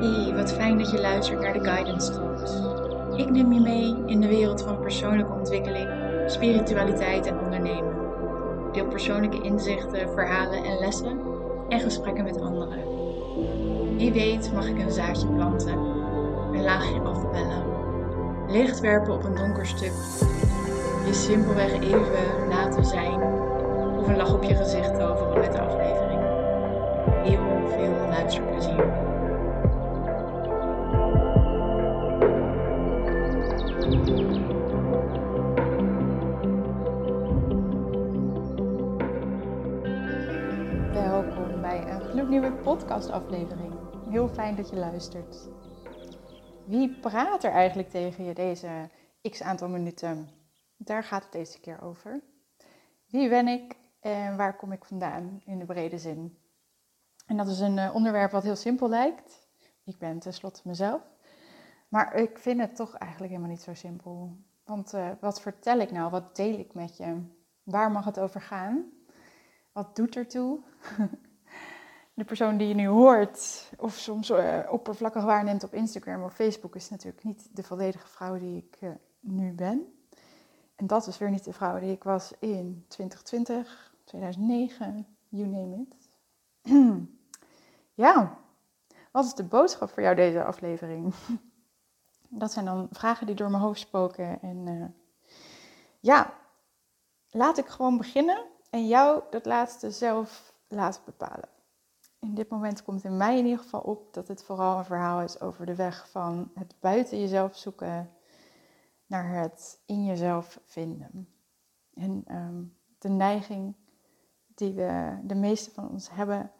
Hey, wat fijn dat je luistert naar de Guidance Talks. Ik neem je mee in de wereld van persoonlijke ontwikkeling, spiritualiteit en ondernemen. Deel persoonlijke inzichten, verhalen en lessen en gesprekken met anderen. Wie weet mag ik een zaadje planten, een laagje afbellen, licht werpen op een donker stuk, je simpelweg even laten zijn of een lach op je gezicht toveren met de aflevering. Heel veel luisterplezier. Welkom bij een gloednieuwe podcastaflevering. Heel fijn dat je luistert. Wie praat er eigenlijk tegen je deze x aantal minuten? Daar gaat het deze keer over. Wie ben ik en waar kom ik vandaan in de brede zin? En dat is een eh, onderwerp wat heel simpel lijkt. Ik ben tenslotte mezelf. Maar ik vind het toch eigenlijk helemaal niet zo simpel. Want uh, wat vertel ik nou? Wat deel ik met je? Waar mag het over gaan? Wat doet ertoe? De persoon die je nu hoort, of soms uh, oppervlakkig waarneemt op Instagram of Facebook, is natuurlijk niet de volledige vrouw die ik uh, nu ben. En dat is weer niet de vrouw die ik was in 2020, 2009, you name it. ja, wat is de boodschap voor jou deze aflevering? Dat zijn dan vragen die door mijn hoofd spoken. En uh, ja, laat ik gewoon beginnen en jou dat laatste zelf laten bepalen. In dit moment komt in mij in ieder geval op dat het vooral een verhaal is over de weg van het buiten jezelf zoeken naar het in jezelf vinden. En um, de neiging die we, de meeste van ons hebben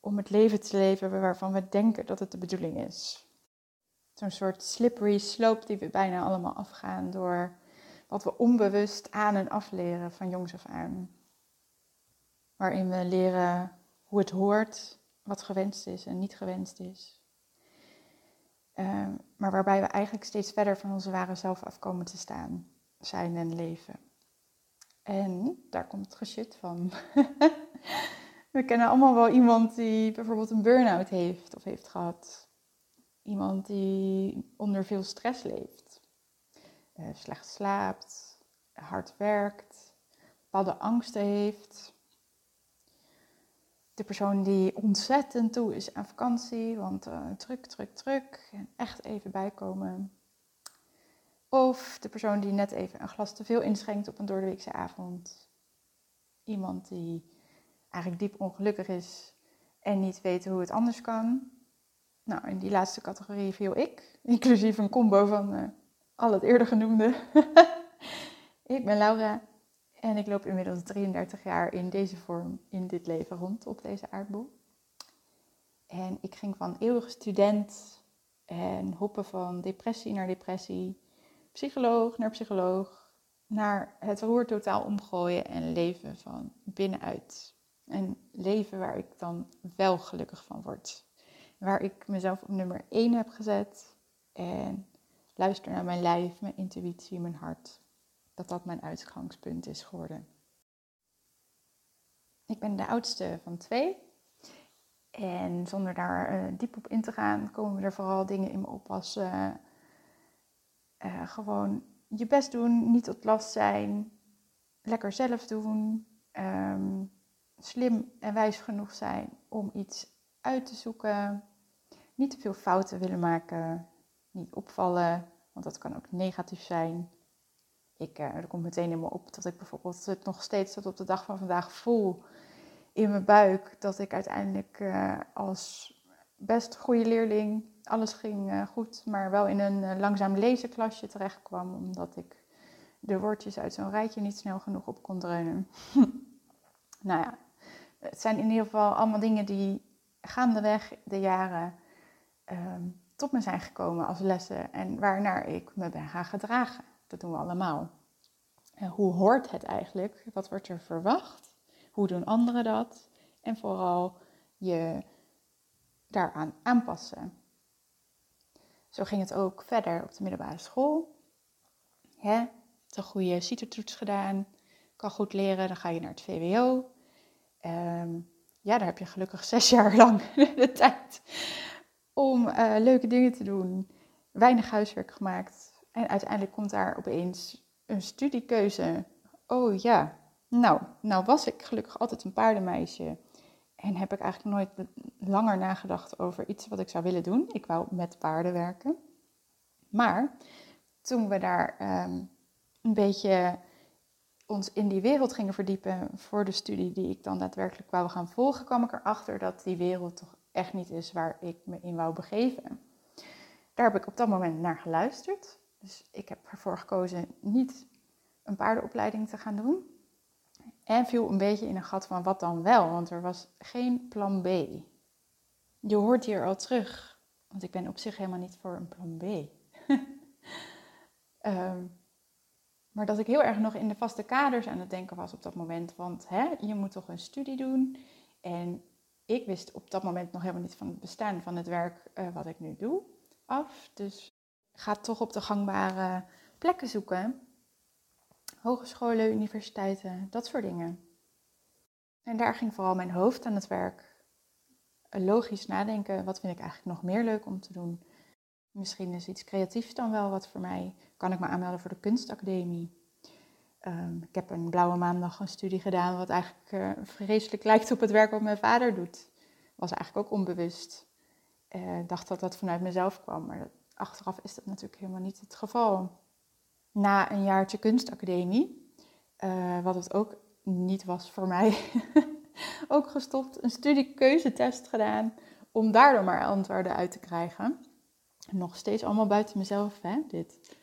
om het leven te leven waarvan we denken dat het de bedoeling is. Zo'n soort slippery slope die we bijna allemaal afgaan door wat we onbewust aan en afleren van jongs af aan. Waarin we leren hoe het hoort, wat gewenst is en niet gewenst is. Uh, maar waarbij we eigenlijk steeds verder van onze ware zelf afkomen te staan, zijn en leven. En daar komt het geschut van. we kennen allemaal wel iemand die bijvoorbeeld een burn-out heeft of heeft gehad. Iemand die onder veel stress leeft, uh, slecht slaapt, hard werkt, bepaalde angsten heeft. De persoon die ontzettend toe is aan vakantie, want uh, druk, druk, druk en echt even bijkomen. Of de persoon die net even een glas te veel inschenkt op een doordeweekse avond. Iemand die eigenlijk diep ongelukkig is en niet weet hoe het anders kan. Nou, in die laatste categorie viel ik, inclusief een combo van uh, al het eerder genoemde. ik ben Laura en ik loop inmiddels 33 jaar in deze vorm, in dit leven rond op deze aardbol. En ik ging van eeuwige student en hoppen van depressie naar depressie, psycholoog naar psycholoog, naar het roer totaal omgooien en leven van binnenuit. Een leven waar ik dan wel gelukkig van word. Waar ik mezelf op nummer 1 heb gezet en luister naar mijn lijf, mijn intuïtie, mijn hart dat dat mijn uitgangspunt is geworden. Ik ben de oudste van twee. En zonder daar uh, diep op in te gaan, komen er vooral dingen in me op als uh, uh, gewoon je best doen, niet tot last zijn, lekker zelf doen, um, slim en wijs genoeg zijn om iets uit te zoeken, niet te veel fouten willen maken, niet opvallen, want dat kan ook negatief zijn ik, uh, er komt meteen in me op dat ik bijvoorbeeld nog steeds tot op de dag van vandaag voel in mijn buik. Dat ik uiteindelijk uh, als best goede leerling, alles ging uh, goed, maar wel in een langzaam lezenklasje terecht kwam. Omdat ik de woordjes uit zo'n rijtje niet snel genoeg op kon dreunen. nou ja, het zijn in ieder geval allemaal dingen die gaandeweg de jaren ehm, tot me zijn gekomen als lessen en waarnaar ik me ben gaan gedragen. Dat doen we allemaal. En hoe hoort het eigenlijk? Wat wordt er verwacht? Hoe doen anderen dat? En vooral je daaraan aanpassen. Zo ging het ook verder op de middelbare school. Hè? De goede CITO-toets gedaan, kan goed leren, dan ga je naar het VWO. Um, ja, daar heb je gelukkig zes jaar lang de tijd om eh, leuke dingen te doen, weinig huiswerk gemaakt. En uiteindelijk komt daar opeens een studiekeuze. Oh ja, nou, nou was ik gelukkig altijd een paardenmeisje. En heb ik eigenlijk nooit langer nagedacht over iets wat ik zou willen doen. Ik wou met paarden werken. Maar toen we daar ehm, een beetje ons in die wereld gingen verdiepen voor de studie die ik dan daadwerkelijk wou gaan volgen, kwam ik erachter dat die wereld toch echt niet is waar ik me in wou begeven. Daar heb ik op dat moment naar geluisterd. Dus ik heb ervoor gekozen niet een paardenopleiding te gaan doen. En viel een beetje in een gat van wat dan wel, want er was geen plan B. Je hoort hier al terug, want ik ben op zich helemaal niet voor een plan B. um, Maar dat ik heel erg nog in de vaste kaders aan het denken was op dat moment. Want hè, je moet toch een studie doen. En ik wist op dat moment nog helemaal niet van het bestaan van het werk uh, wat ik nu doe af. Dus ga toch op de gangbare plekken zoeken. Hogescholen, universiteiten, dat soort dingen. En daar ging vooral mijn hoofd aan het werk. Logisch nadenken, wat vind ik eigenlijk nog meer leuk om te doen? Misschien is iets creatiefs dan wel wat voor mij. Kan ik me aanmelden voor de kunstacademie? Um, ik heb een blauwe maandag een studie gedaan wat eigenlijk uh, vreselijk lijkt op het werk wat mijn vader doet. Was eigenlijk ook onbewust. Uh, dacht dat dat vanuit mezelf kwam, maar achteraf is dat natuurlijk helemaal niet het geval. Na een jaartje kunstacademie, uh, wat het ook niet was voor mij, ook gestopt, een studiekeuzetest gedaan om daardoor maar antwoorden uit te krijgen nog steeds allemaal buiten mezelf, hè, dit.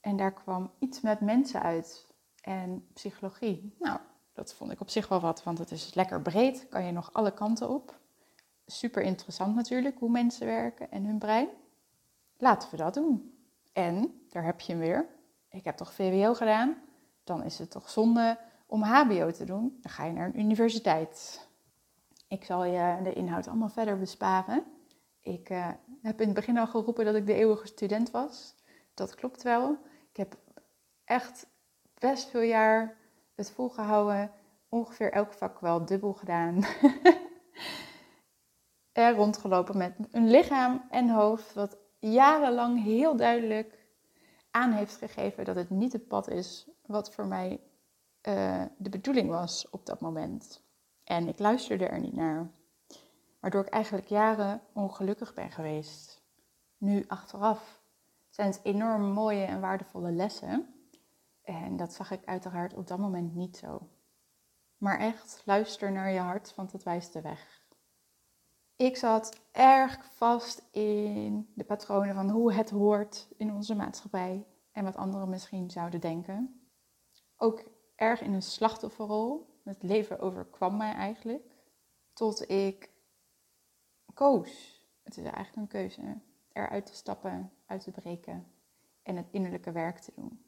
En daar kwam iets met mensen uit en psychologie. Nou, dat vond ik op zich wel wat, want het is lekker breed, kan je nog alle kanten op. Super interessant natuurlijk, hoe mensen werken en hun brein. Laten we dat doen. En, daar heb je hem weer, ik heb toch VWO gedaan, dan is het toch zonde om HBO te doen. Dan ga je naar een universiteit. Ik zal je de inhoud allemaal verder besparen. Ik uh, heb in het begin al geroepen dat ik de eeuwige student was. Dat klopt wel. Ik heb echt best veel jaar het volgehouden. Ongeveer elk vak wel dubbel gedaan. er rondgelopen met een lichaam en hoofd wat jarenlang heel duidelijk aan heeft gegeven dat het niet het pad is wat voor mij uh, de bedoeling was op dat moment. En ik luisterde er niet naar waardoor ik eigenlijk jaren ongelukkig ben geweest. Nu achteraf zijn het enorm mooie en waardevolle lessen. En dat zag ik uiteraard op dat moment niet zo. Maar echt, luister naar je hart, want het wijst de weg. Ik zat erg vast in de patronen van hoe het hoort in onze maatschappij en wat anderen misschien zouden denken. Ook erg in een slachtofferrol. Het leven overkwam mij eigenlijk. Tot ik koos. Het is eigenlijk een keuze. Eruit te stappen, uit te breken en het innerlijke werk te doen.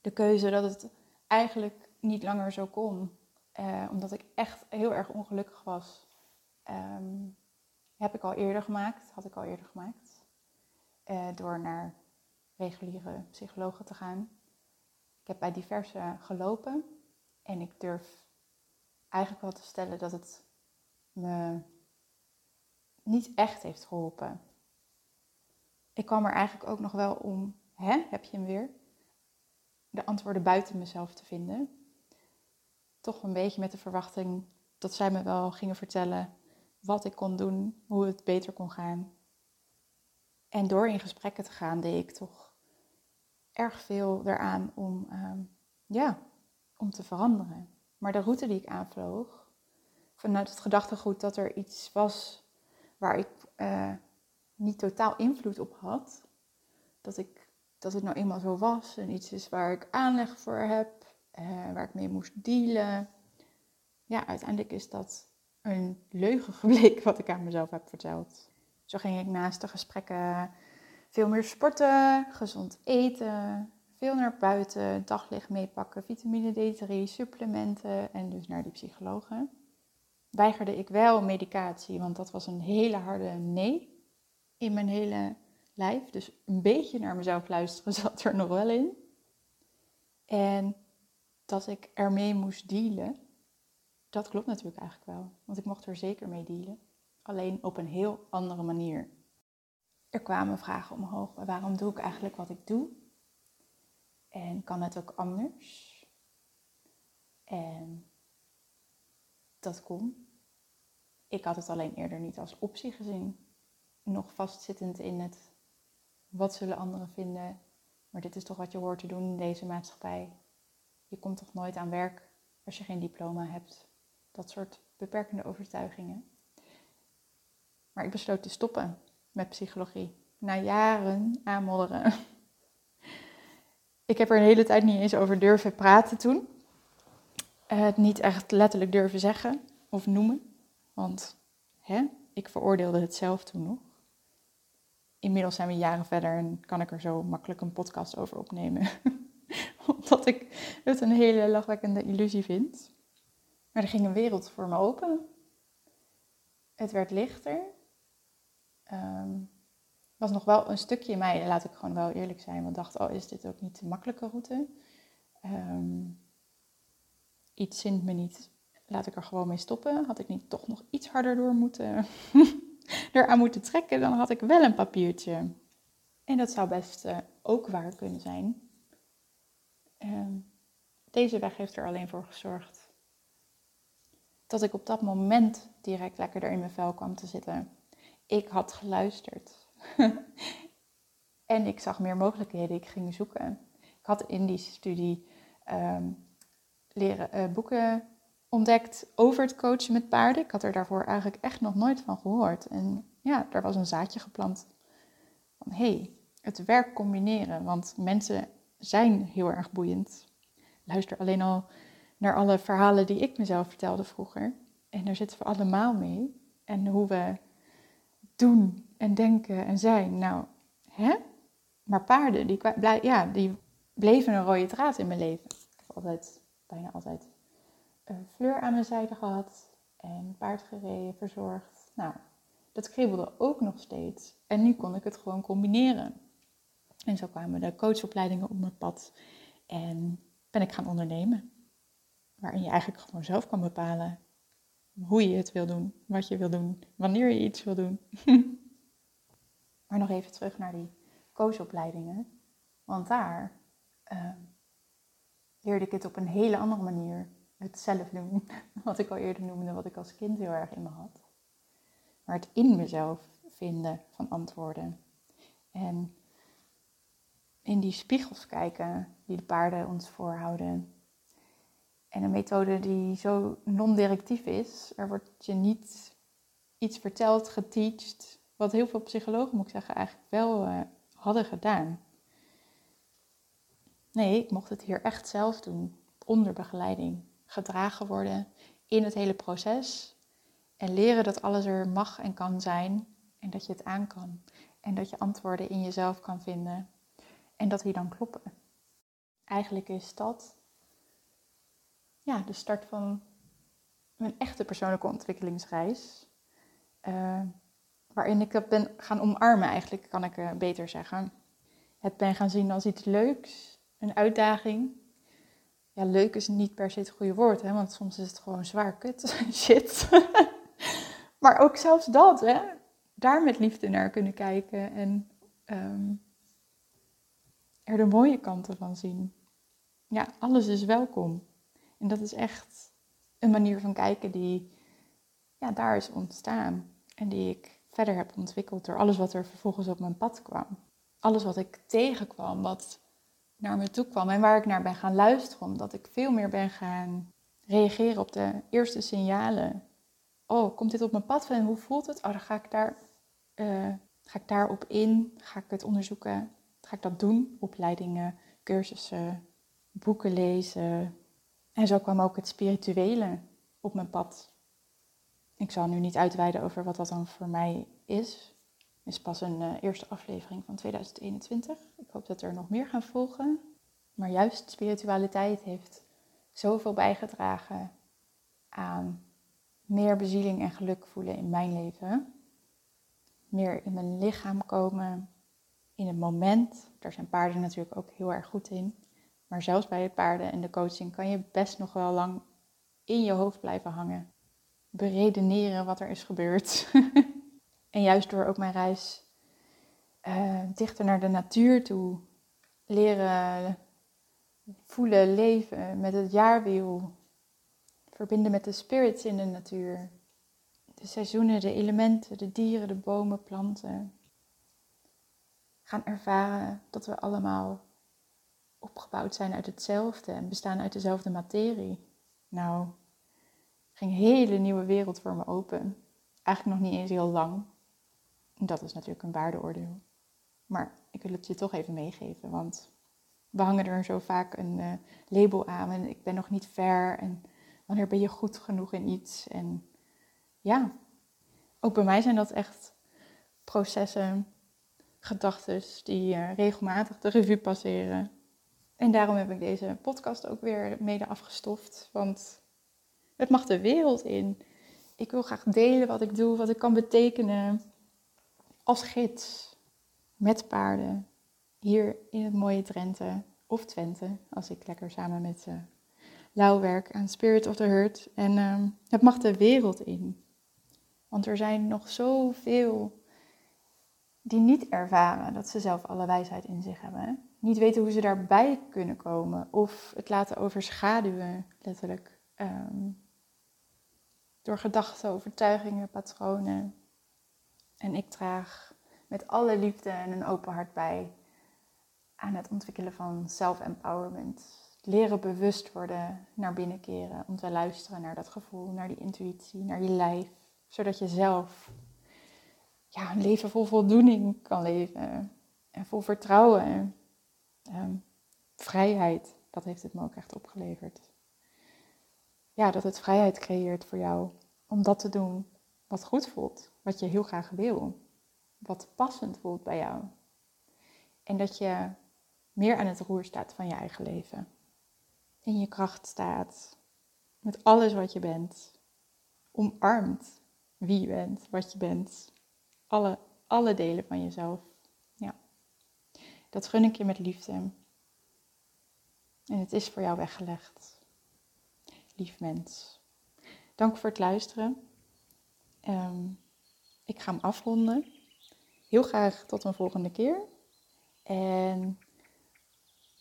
De keuze dat het eigenlijk niet langer zo kon, eh, omdat ik echt heel erg ongelukkig was, ehm, heb ik al eerder gemaakt, had ik al eerder gemaakt, uh, door naar reguliere psychologen te gaan. Ik heb bij diverse gelopen en ik durf eigenlijk wel te stellen dat het me niet echt heeft geholpen. Ik kwam er eigenlijk ook nog wel om, hè, heb je hem weer? De antwoorden buiten mezelf te vinden. Toch een beetje met de verwachting dat zij me wel gingen vertellen wat ik kon doen, hoe het beter kon gaan. En door in gesprekken te gaan, deed ik toch erg veel eraan om, ehm, ja, om te veranderen. Maar de route die ik aanvloog, vanuit het gedachtegoed dat er iets was waar ik uh, niet totaal invloed op had. Dat, ik, dat het nou eenmaal zo was en iets is waar ik aanleg voor heb, uh, waar ik mee moest dealen. Ja, uiteindelijk is dat een leugen gebleken wat ik aan mezelf heb verteld. Zo ging ik naast de gesprekken veel meer sporten, gezond eten, veel naar buiten, daglicht meepakken, vitamine D3, supplementen en dus naar die psychologen weigerde ik wel medicatie, want dat was een hele harde nee in mijn hele Dus een beetje naar mezelf luisteren zat er nog wel in. En dat ik ermee moest dealen, dat klopt natuurlijk eigenlijk wel. Want ik mocht er zeker mee dealen. Alleen op een heel andere manier. er kwamen vragen omhoog. Waarom doe ik eigenlijk wat ik doe? En kan het ook anders? En dat kon. Ik had het alleen eerder niet als optie gezien. Nog vastzittend in het wat zullen anderen vinden. Maar dit is toch wat je hoort te doen in deze maatschappij. Je komt toch nooit aan werk als je geen diploma hebt. Dat soort beperkende overtuigingen. Maar ik besloot te stoppen met psychologie. Na jaren aanmodderen. Ik heb er een hele tijd niet eens over durven praten toen. Het niet echt letterlijk durven zeggen of noemen. Want hè, ik veroordeelde het zelf toen nog. Inmiddels zijn we jaren verder en kan ik er zo makkelijk een podcast over opnemen. Omdat ik het een hele lachwekkende illusie vind. Maar er ging een wereld voor me open. Het werd lichter. Um, was nog wel een stukje in mij, laat ik gewoon wel eerlijk zijn, want dacht, oh, is dit ook niet de makkelijke route? Um, iets zint me niet, laat ik er gewoon mee stoppen. Had ik niet toch nog iets harder door moeten, eraan moeten trekken, dan had ik wel een papiertje. En dat zou best uh, ook waar kunnen zijn. Um, deze weg heeft er alleen voor gezorgd dat ik op dat moment direct lekker er in mijn vel kwam te zitten. Ik had geluisterd. en ik zag meer mogelijkheden. Ik ging zoeken. Ik had in die studie um, leren uh, boeken ontdekt over het coachen met paarden. Ik had er daarvoor eigenlijk echt nog nooit van gehoord. En ja, daar was een zaadje geplant van hé, hey, het werk combineren. Want mensen zijn heel erg boeiend. Luister alleen al naar alle verhalen die ik mezelf vertelde vroeger. En daar zitten we allemaal mee. En hoe we doen en denken en zijn. Nou, hè? Maar paarden, die, ja, die bleven een rode draad in mijn leven. Altijd, bijna altijd fleur aan mijn zijde gehad. En paard gereden, verzorgd. Nou, dat kriebelde ook nog steeds. En nu kon ik het gewoon combineren. En zo kwamen de coachopleidingen op mijn pad. En ben ik gaan ondernemen. Waarin je eigenlijk gewoon zelf kan bepalen hoe je het wil doen, wat je wil doen, wanneer je iets wil doen. maar nog even terug naar die coachopleidingen. Want daar uh, leerde ik het op een hele andere manier. Het zelf doen, wat ik al eerder noemde, wat ik als kind heel erg in me had. Maar het in mezelf vinden van antwoorden. En in die spiegels kijken die de paarden ons voorhouden. En een methode die zo non-directief is. Er wordt je niet iets verteld, geteacht, wat heel veel psychologen, moet ik zeggen, eigenlijk wel uh, hadden gedaan. Nee, ik mocht het hier echt zelf doen, onder begeleiding. Gedragen worden in het hele proces. En leren dat alles er mag en kan zijn. En dat je het aan kan. En dat je antwoorden in jezelf kan vinden. En dat die dan kloppen. Eigenlijk is dat ja, de start van mijn echte persoonlijke ontwikkelingsreis. Uh, waarin ik het ben gaan omarmen, eigenlijk kan ik uh, beter zeggen. Het ben gaan zien als iets leuks, een uitdaging. Ja, leuk is niet per se het goede woord, hè, want soms is het gewoon zwaar kut shit. maar ook zelfs dat, hè, daar met liefde naar kunnen kijken en um, er de mooie kanten van zien. Ja, alles is welkom. En dat is echt een manier van kijken die ja, daar is ontstaan. En die ik verder heb ontwikkeld door alles wat er vervolgens op mijn pad kwam. Alles wat ik tegenkwam, wat naar me toe kwam en waar ik naar ben gaan luisteren. Omdat ik veel meer ben gaan reageren op de eerste signalen. Oh, komt dit op mijn pad en hoe voelt het? Oh, ga ik daar, uh, ga ik daarop in. Ga ik het onderzoeken. Ga ik dat doen? Opleidingen, cursussen, boeken lezen, en zo kwam ook het spirituele op mijn pad. Ik zal nu niet uitweiden over wat dat dan voor mij is. Is pas een uh, eerste aflevering van 2021. Ik hoop dat er nog meer gaan volgen. Maar juist spiritualiteit heeft zoveel bijgedragen aan meer bezieling en geluk voelen in mijn leven. Meer in mijn lichaam komen, in het moment. Daar zijn paarden natuurlijk ook heel erg goed in. Maar zelfs bij het paarden en de coaching kan je best nog wel lang in je hoofd blijven hangen. Beredeneren wat er is gebeurd. en juist door ook mijn reis uh, dichter naar de natuur toe. Leren voelen, leven met het jaarwiel. Verbinden met de spirits in de natuur. De seizoenen, de elementen, de dieren, de bomen, planten. Gaan ervaren dat we allemaal opgebouwd zijn uit hetzelfde en bestaan uit dezelfde materie. Nou, ging een hele nieuwe wereld voor me open. Eigenlijk nog niet eens heel lang. Dat is natuurlijk een waardeoordeel. Maar ik wil het je toch even meegeven, want we hangen er zo vaak een uh, label aan en ik ben nog niet ver en wanneer ben je goed genoeg in iets. En ja, ook bij mij zijn dat echt processen, gedachten die uh, regelmatig de revue passeren. En daarom heb ik deze podcast ook weer mede afgestoft, want het mag de wereld in. Ik wil graag delen wat ik doe, wat ik kan betekenen als gids met paarden hier in het mooie Drenthe of Twente, als ik lekker samen met uh, werk aan Spirit of the Hurt. En uh, het mag de wereld in. Want er zijn nog zoveel die niet ervaren dat ze zelf alle wijsheid in zich hebben. Niet weten hoe ze daarbij kunnen komen of het laten overschaduwen, letterlijk. Um, door gedachten, overtuigingen, patronen. En ik draag met alle liefde en een open hart bij aan het ontwikkelen van self-empowerment. Leren bewust worden, naar binnen keren, om te luisteren naar dat gevoel, naar die intuïtie, naar je lijf, zodat je zelf ja, een leven vol voldoening kan leven en vol vertrouwen. Um, vrijheid, dat heeft het me ook echt opgeleverd. Ja, dat het vrijheid creëert voor jou om dat te doen wat goed voelt, wat je heel graag wil, wat passend voelt bij jou. En dat je meer aan het roer staat van je eigen leven. In je kracht staat, met alles wat je bent. Omarmt wie je bent, wat je bent. Alle, alle delen van jezelf. Ja. Dat gun ik je met liefde. En het is voor jou weggelegd. Lief mens. Dank voor het luisteren. Ehm, ik ga hem afronden. Heel graag tot een volgende keer. En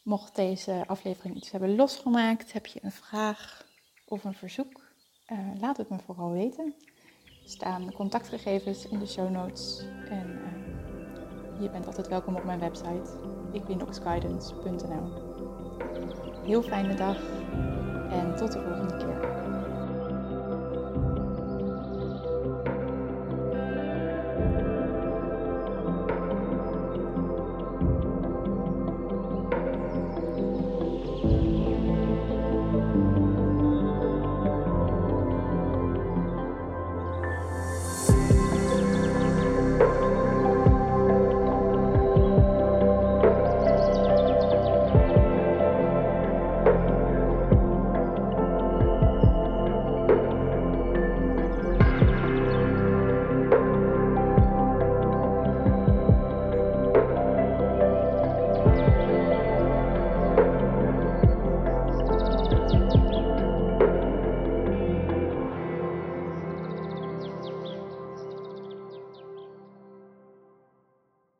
mocht deze aflevering iets hebben losgemaakt, heb je een vraag of een verzoek, uh, laat het me vooral weten. Er staan contactgegevens in de show notes. En uh, je bent altijd welkom op mijn website equinoxguidance.nl. Heel fijne dag en tot de volgende keer.